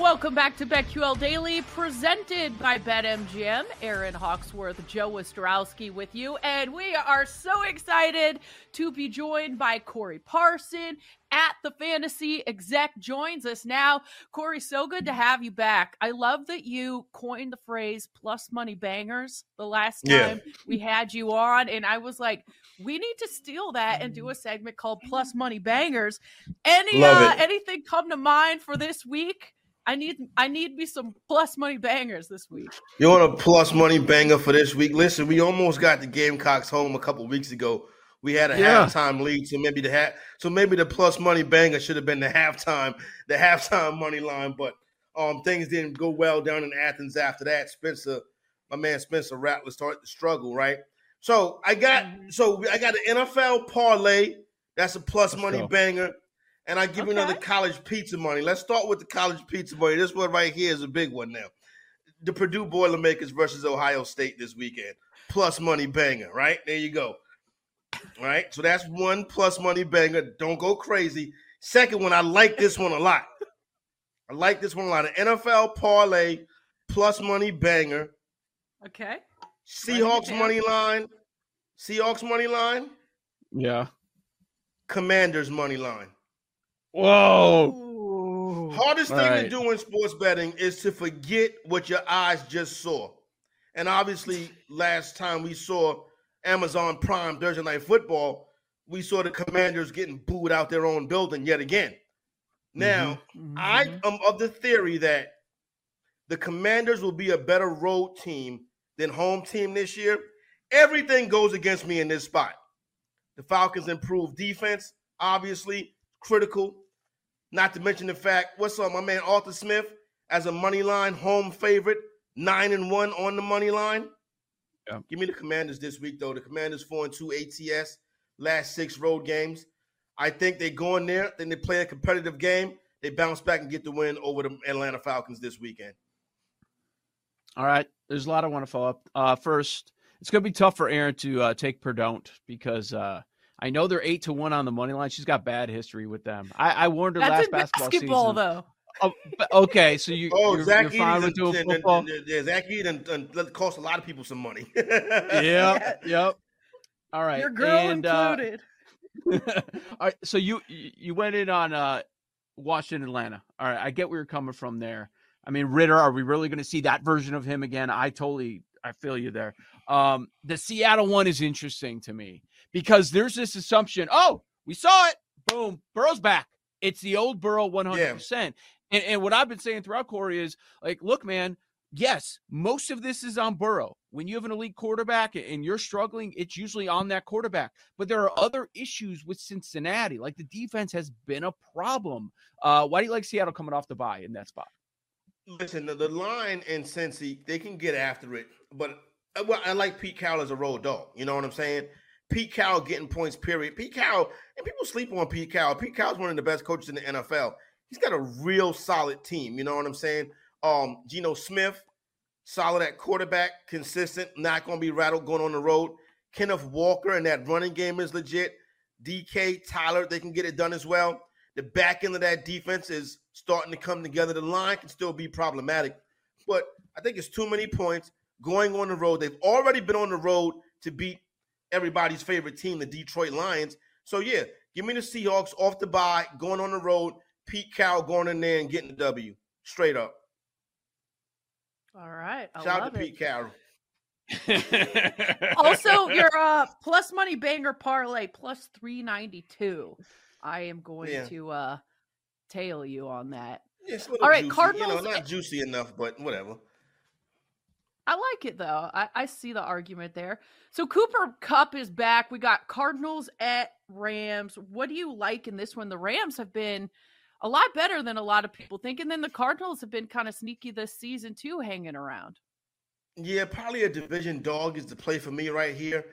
Welcome back to BetQL Daily, presented by BetMGM. Aaron Hawksworth, Joe Ostrowski with you, and we are so excited to be joined by Corey Parson at the Fantasy Exec joins us now. Corey, so good to have you back. I love that you coined the phrase "plus money bangers" the last time yeah. we had you on, and I was like, we need to steal that and do a segment called "Plus Money Bangers." Any uh, anything come to mind for this week? I need I need me some plus money bangers this week. You want a plus money banger for this week? Listen, we almost got the Gamecocks home a couple weeks ago. We had a yeah. halftime lead, so maybe the ha- so maybe the plus money banger should have been the halftime the halftime money line, but um things didn't go well down in Athens after that. Spencer, my man Spencer Rattler started to struggle, right? So I got mm-hmm. so I got an NFL parlay. That's a plus Let's money go. banger and I give okay. you another college pizza money. Let's start with the college pizza money. This one right here is a big one now. The Purdue Boilermakers versus Ohio State this weekend. Plus money banger, right? There you go. All right. So that's one plus money banger. Don't go crazy. Second one, I like this one a lot. I like this one a lot. An NFL parlay plus money banger. Okay. Seahawks money line. Seahawks money line. Yeah. Commanders money line. Whoa. Hardest thing right. to do in sports betting is to forget what your eyes just saw. And obviously, last time we saw Amazon Prime Thursday Night Football, we saw the Commanders getting booed out their own building yet again. Now, mm-hmm. I mm-hmm. am of the theory that the Commanders will be a better road team than home team this year. Everything goes against me in this spot. The Falcons improved defense, obviously critical. Not to mention the fact, what's up, my man Arthur Smith as a money line home favorite, nine and one on the money line. Yeah. Give me the Commanders this week, though. The Commanders four and two ATS last six road games. I think they go in there, then they play a competitive game. They bounce back and get the win over the Atlanta Falcons this weekend. All right, there's a lot I want to follow up. Uh, first, it's going to be tough for Aaron to uh, take Purdue because uh, I know they're eight to one on the money line. She's got bad history with them. I, I warned her That's last basketball, basketball season. though. Oh, okay, so you oh you're, Zach you're fine with doing and, football. And, and, yeah, Zach Edey and, cost a lot of people some money. yep, yep. All right, your girl and, uh, included. Uh, all right, so you you went in on uh, Washington, Atlanta. All right, I get where you're coming from there. I mean, Ridder, are we really going to see that version of him again? I totally, I feel you there. Um, the Seattle one is interesting to me because there's this assumption oh, we saw it. Boom. Burrow's back. It's the old Burrow 100%. Yeah. And, and what I've been saying throughout Corey is like, look, man, yes, most of this is on Burrow. When you have an elite quarterback and you're struggling, it's usually on that quarterback. But there are other issues with Cincinnati. Like the defense has been a problem. Uh, why do you like Seattle coming off the bye in that spot? Listen, the, the line in Cincy, they can get after it. But uh, well, I like Pete Carroll as a road dog. You know what I'm saying? Pete Carroll getting points, period. Pete Carroll, and people sleep on Pete Carroll. Pete Carroll's one of the best coaches in the NFL. He's got a real solid team. You know what I'm saying? Um, Geno Smith, solid at quarterback, consistent, not going to be rattled going on the road. Kenneth Walker and that running game is legit. DK, Tyler, they can get it done as well. The back end of that defense is starting to come together. The line can still be problematic, but I think it's too many points. going on the road. They've already been on the road to beat everybody's favorite team, the Detroit Lions. So yeah, give me the Seahawks off the bye, going on the road. Pete Carroll going in there and getting the W straight up. All right. I Shout out to it. Pete Carroll. also, your uh, plus money banger parlay plus 392. I am going Yeah. to uh, tail you on that. Yeah, it's a All right, juicy. Cardinals- You know, not juicy enough, but whatever. I like it though. I, I see the argument there. So Cooper Kupp is back. We got Cardinals at Rams. What do you like in this one? The Rams have been a lot better than a lot of people think, and then the Cardinals have been kind of sneaky this season too, hanging around. Yeah, probably a division dog is the play for me right here.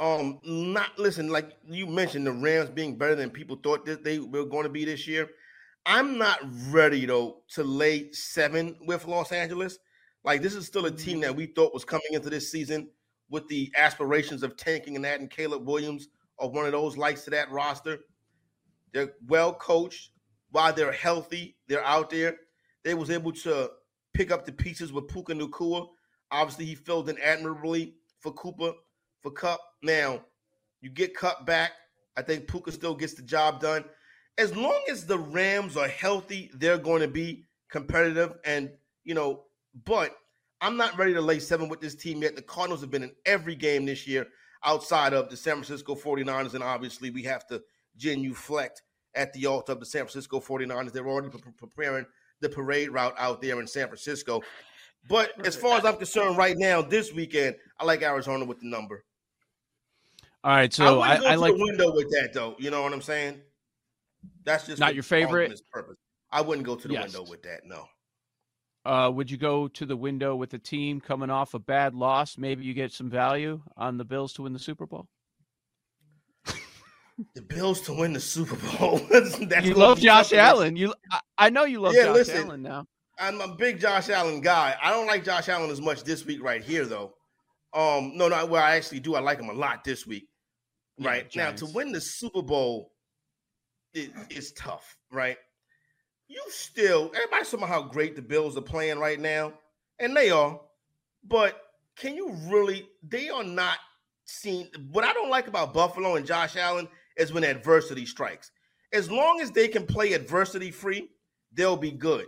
Um, not listen, like you mentioned, the Rams being better than people thought that they were going to be this year. I'm not ready though to lay seven with Los Angeles. Like this is still a team that mm-hmm. we thought was coming into this season with the aspirations of tanking and adding Caleb Williams or one of those likes to that roster. They're well coached. While they're healthy, they're out there. They was able to pick up the pieces with Puka Nacua. Obviously, he filled in admirably for Cooper, for Kupp. Now, you get Kupp back. I think Puka still gets the job done. As long as the Rams are healthy, they're going to be competitive. And, you know, but I'm not ready to lay seven with this team yet. The Cardinals have been in every game this year outside of the San Francisco 49ers. And obviously, we have to genuflect at the altar of the San Francisco 49ers. They're already pre- preparing the parade route out there in San Francisco. But as far as I'm concerned right now, this weekend, I like Arizona with the number. All right, so I I, go I like the window with that, though. You know what I'm saying? That's just Not your favorite? Purpose. I wouldn't go to the Yes. window with that. No. Uh, would you go to the window with a team coming off a bad loss? Maybe you get some value on the Bills to win the Super Bowl. The Bills to win the Super Bowl. That's you love Josh tough for us. Allen. You, I, I know you love Yeah, Josh listen. Allen now. I'm a big Josh Allen guy. I don't like Josh Allen as much this week right here, though. Um, no, no, well, I actually do. I like him a lot this week. Yeah, Right now, to win the Super Bowl, it, it's tough. Right? You still everybody's talking about how great the Bills are playing right now, and they are. But can you really? They are not seen. What I don't like about Buffalo and Josh Allen is when adversity strikes. As long as they can play adversity free, they'll be good.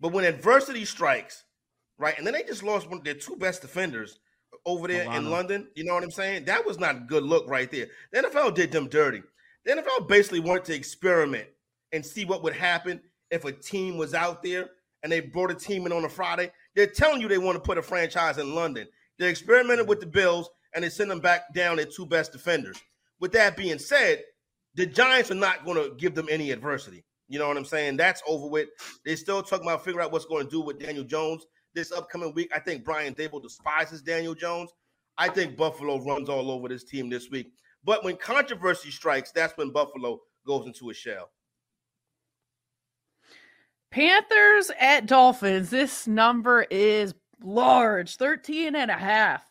But when adversity strikes, right, and then they just lost one of their two best defenders over there in London, you know what I'm saying? That was not a good look right there. The NFL did them dirty. The NFL basically wanted to experiment and see what would happen if a team was out there and they brought a team in on a Friday. They're telling you they want to put a franchise in London. They experimented with the Bills and they sent them back down their two best defenders. With that being said, the Giants are not going to give them any adversity. You know what I'm saying? That's over with. They're still talking about figuring out what's going to do with Daniel Jones this upcoming week. I think Brian Daboll despises Daniel Jones. I think Buffalo runs all over this team this week. But when controversy strikes, that's when Buffalo goes into a shell. Panthers at Dolphins. This number is large 13 and a half.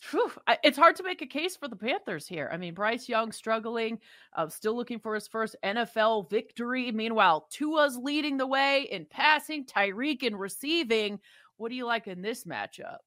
Phew, I- It's hard to make a case for the Panthers here. I mean, Bryce Young struggling, uh, still looking for his first NFL victory. Meanwhile, Tua's leading the way in passing, Tyreek in receiving. What do you like in this matchup?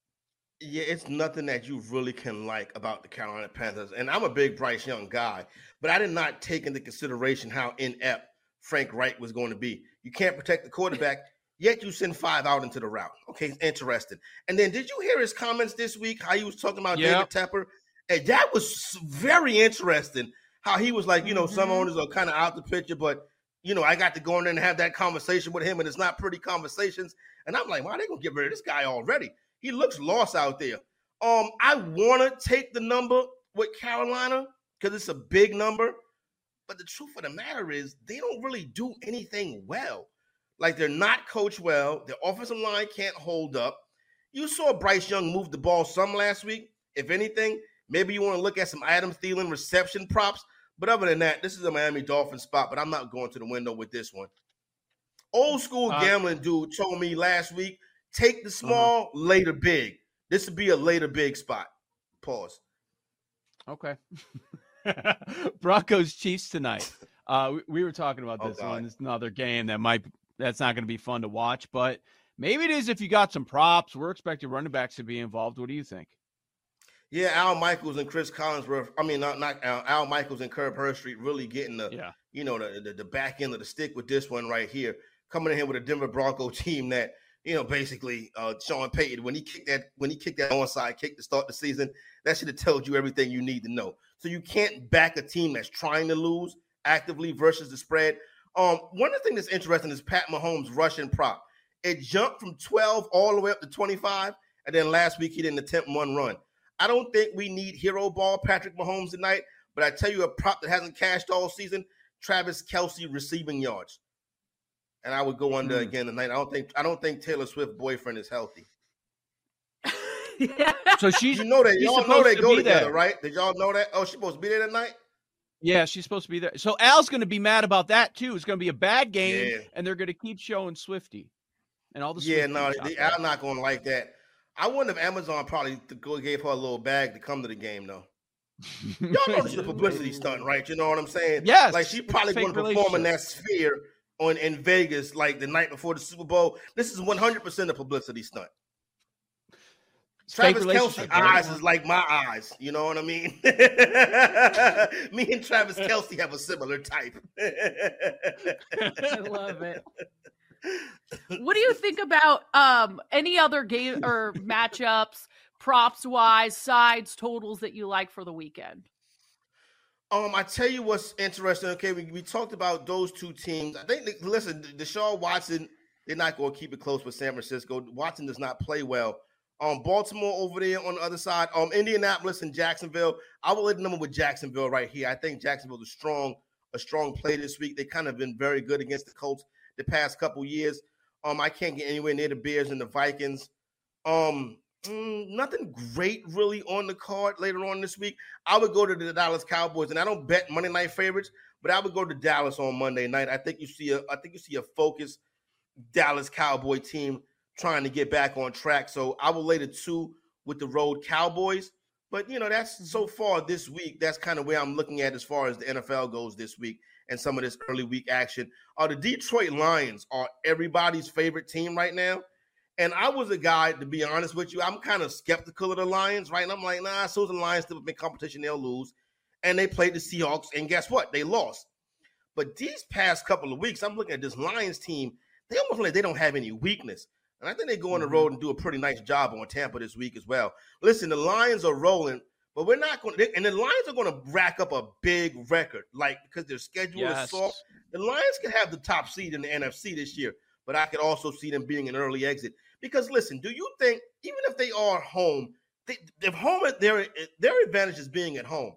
Yeah, it's nothing that you really can like about the Carolina Panthers. And I'm a big Bryce Young guy, but I did not take into consideration how inept Frank Reich was going to be. You can't protect the quarterback, yet you send five out into the route. Okay, interesting. And then did you hear his comments this week? How he was talking about Yep. David Tepper? And that was very interesting. How he was like, you know, some Mhm. owners are kind of out the picture, but you know, I got to go in there and have that conversation with him, and it's not pretty conversations. And I'm like, why they gonna get rid of this guy already? He looks lost out there. Um, I want to take the number with Carolina because it's a big number. But the truth of the matter is, they don't really do anything well. Like they're not coached well. Their offensive line can't hold up. You saw Bryce Young move the ball some last week. If anything, maybe you want to look at some Adam Thielen reception props. But other than that, this is a Miami Dolphin spot. But I'm not going to the window with this one. Old school Uh, gambling dude told me last week, take the small, later big. This would be a later big spot. Pause. Okay. Broncos Chiefs tonight. Uh, we, we were talking about Oh, this one. It's another game that might that's not going to be fun to watch, but Maybe it is if you got some props. We're expecting running backs to be involved. What do you think? Yeah, Al Michaels and Cris Collinsworth. I mean, not not Al, Al Michaels and Kirk Herbstreit really getting the Yeah. you know the, the the back end of the stick with this one right here. Coming in here with a Denver Bronco team that you know basically uh, Sean Payton when he kicked that when he kicked that onside kick to start the season, that should have told you everything you need to know. So you can't back a team that's trying to lose actively versus the spread. Um, one of the things that's interesting is Pat Mahomes' rushing prop. It jumped from 12 all the way up to 25, and then last week he didn't attempt one run. I don't think we need hero ball Patrick Mahomes tonight, but I tell you a prop that hasn't cashed all season: Travis Kelce receiving yards. And I would go under Mm. again tonight. I don't think I don't think Taylor Swift boyfriend is healthy. yeah. So she's You know that y'all know supposed they to go together, there. right? Did y'all know that? Oh, she's supposed to be there tonight. yeah, she's supposed to be there. So Al's going to be mad about that too. It's going to be a bad game, Yeah. and they're going to keep showing Swifty and all the Yeah, no, out they, there. I'm not going to like that. I wonder if Amazon probably go gave her a little bag to come to the game though. Y'all know this is a publicity stunt, right? You know what I'm saying? Yes, Like she probably fake going to perform in that sphere on in Vegas like the night before the Super Bowl. This is 100 percent a publicity stunt. Travis Kelce eyes is like my eyes. You know what I mean? Me and Travis Kelce have a similar type. I love it. What do you think about um any other game or matchups, props wise, sides, totals that you like for the weekend? Um, I tell you what's interesting. Okay, we, we talked about those two teams. I think, listen, Deshaun Watson, they're not going to keep it close with San Francisco. Watson does not play well. Um, Baltimore over there on the other side. Um, Indianapolis and Jacksonville. I will the number with Jacksonville right here. I think Jacksonville's a strong, a strong play this week. They kind of been very good against the Colts the past couple years. Um, I can't get anywhere near the Bears and the Vikings. Um, mm, nothing great really on the card later on this week. I would go to the Dallas Cowboys, and I don't bet Monday night favorites, but I would go to Dallas on Monday night. I think you see a, I think you see a focused Dallas Cowboy team trying to get back on track. So I will lay the two with the road Cowboys. But you know, that's so far this week. That's kind of where I'm looking at as far as the NFL goes this week and some of this early week action. Uh, the Detroit Lions are everybody's favorite team right now. And I was a guy, to be honest with you, I'm kind of skeptical of the Lions, right? And I'm like, nah, so the Lions still big competition, they'll lose. And they played the Seahawks, and guess what? They lost. But these past couple of weeks, I'm looking at this Lions team, they almost like they don't have any weakness. And I think they go on the Mhm. road and do a pretty nice job on Tampa this week as well. Listen, the Lions are rolling, but we're not going to, and the Lions are going to rack up a big record, like because their schedule is Yes. soft. The Lions could have the top seed in the NFC this year, but I could also see them being an early exit. Because listen, do you think even if they are home, they, if home their their advantage is being at home.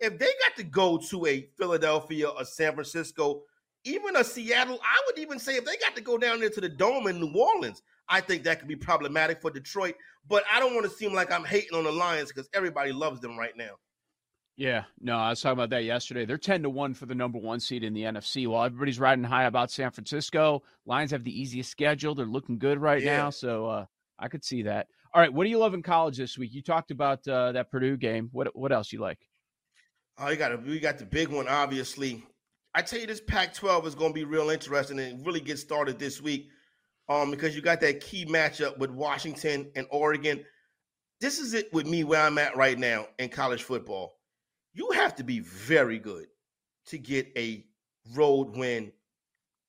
If they got to go to a Philadelphia, or San Francisco, even a Seattle, I would even say if they got to go down there to the Dome in New Orleans, I think that could be problematic for Detroit. But I don't want to seem like I'm hating on the Lions because everybody loves them right now. Yeah, no, I was talking about that yesterday. They're 10 to 1 for the number one seed in the NFC. While everybody's riding high about San Francisco, Lions have the easiest schedule. They're looking good right Yeah. now. So uh, I could see that. All right, what do you love in college this week? You talked about uh, that Purdue game. What what else you like? Oh, you got a, we got the big one, obviously. I tell you, this Pac-12 is going to be real interesting and really get started this week, um, because you got that key matchup with Washington and Oregon. This is it with me where I'm at right now in college football. You have to be very good to get a road win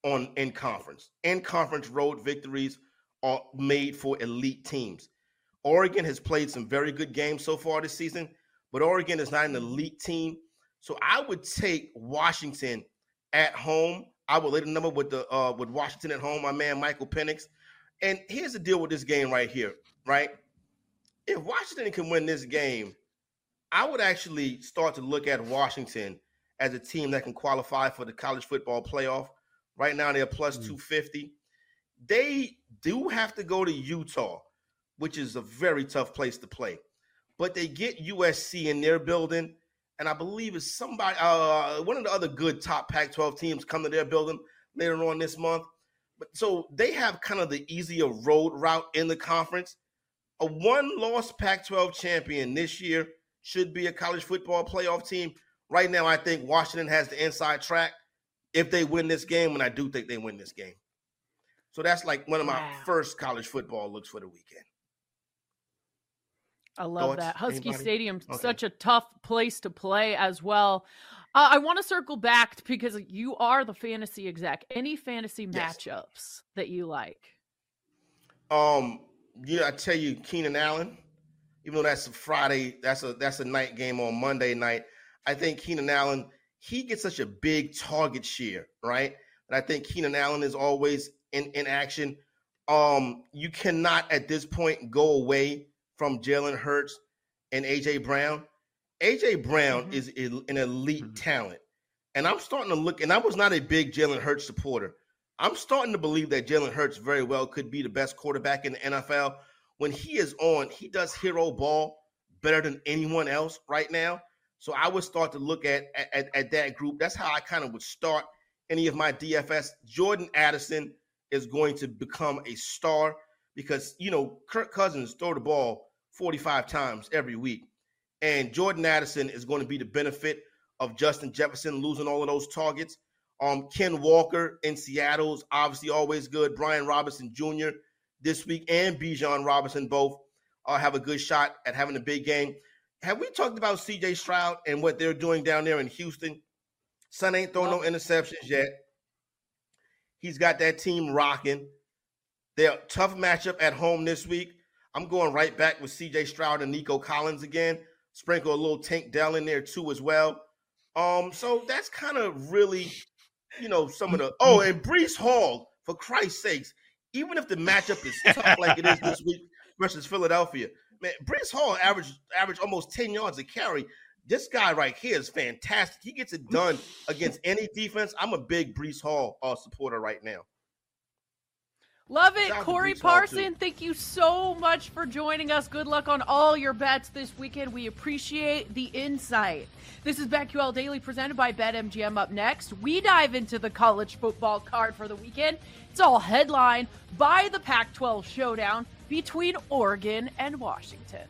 on in conference. In conference road victories are made for elite teams. Oregon has played some very good games so far this season, but Oregon is not an elite team. So I would take Washington at home. I would lay the number with the uh, with Washington at home. My man Michael Penix. And here's the deal with this game right here, right? If Washington can win this game, I would actually start to look at Washington as a team that can qualify for the college football playoff. Right now, they're plus Mm. 250. They do have to go to Utah, which is a very tough place to play. But they get USC in their building, and I believe it's somebody, uh, one of the other good top Pac-12 teams come to their building later on this month. But so they have kind of the easier road route in the conference. A one-loss Pac-12 champion this year should be a college football playoff team. Right now, I think Washington has the inside track if they win this game, and I do think they win this game. So that's like one of my Wow. first college football looks for the weekend. I love Thoughts? that. Husky Anybody? Stadium, Okay. such a tough place to play as well. Uh, I want to circle back because you are the fantasy exec. Any fantasy Yes. matchups that you like? Um, yeah, I tell you, Keenan Allen, even though that's a Friday, that's a that's a night game on Monday night. I think Keenan Allen, he gets such a big target share, right? And I think Keenan Allen is always in, in action. Um, you cannot at this point go away from Jalen Hurts and AJ Brown. AJ Brown Mhm. is an elite Mhm. talent. And I'm starting to look, and I was not a big Jalen Hurts supporter. I'm starting to believe that Jalen Hurts very well could be the best quarterback in the NFL. When he is on, he does hero ball better than anyone else right now. So I would start to look at at, at that group. That's how I kind of would start any of my DFS. Jordan Addison is going to become a star because you know Kirk Cousins throw the ball 45 times every week, and Jordan Addison is going to be the benefit of Justin Jefferson losing all of those targets. Um, Ken Walker in Seattle is obviously always good. Brian Robinson Jr. this week and Bijan Robinson both uh, have a good shot at having a big game. Have we talked about CJ Stroud and what they're doing down there in Houston? Son ain't throwing no interceptions yet. He's got that team rocking. They're a tough matchup at home this week. I'm going right back with CJ Stroud and Nico Collins again. Sprinkle a little Tank Dell in there too as well. Um, so that's kind of really, you know, some of the oh, and Breece Hall, for Christ's sakes, even if the matchup is tough like it is this week versus Philadelphia, man, Breece Hall averaged average almost 10 yards a carry. This guy right here is fantastic. He gets it done against any defense. I'm a big Breece Hall uh, supporter right now. Love it. Shout Corey. Parson, thank you so much for joining us. Good luck on all your bets this weekend. We appreciate the insight. This is BetQL Daily presented by BetMGM. Up next, we dive into the college football card for the weekend. It's all headlined by the Pac 12 showdown between Oregon and Washington.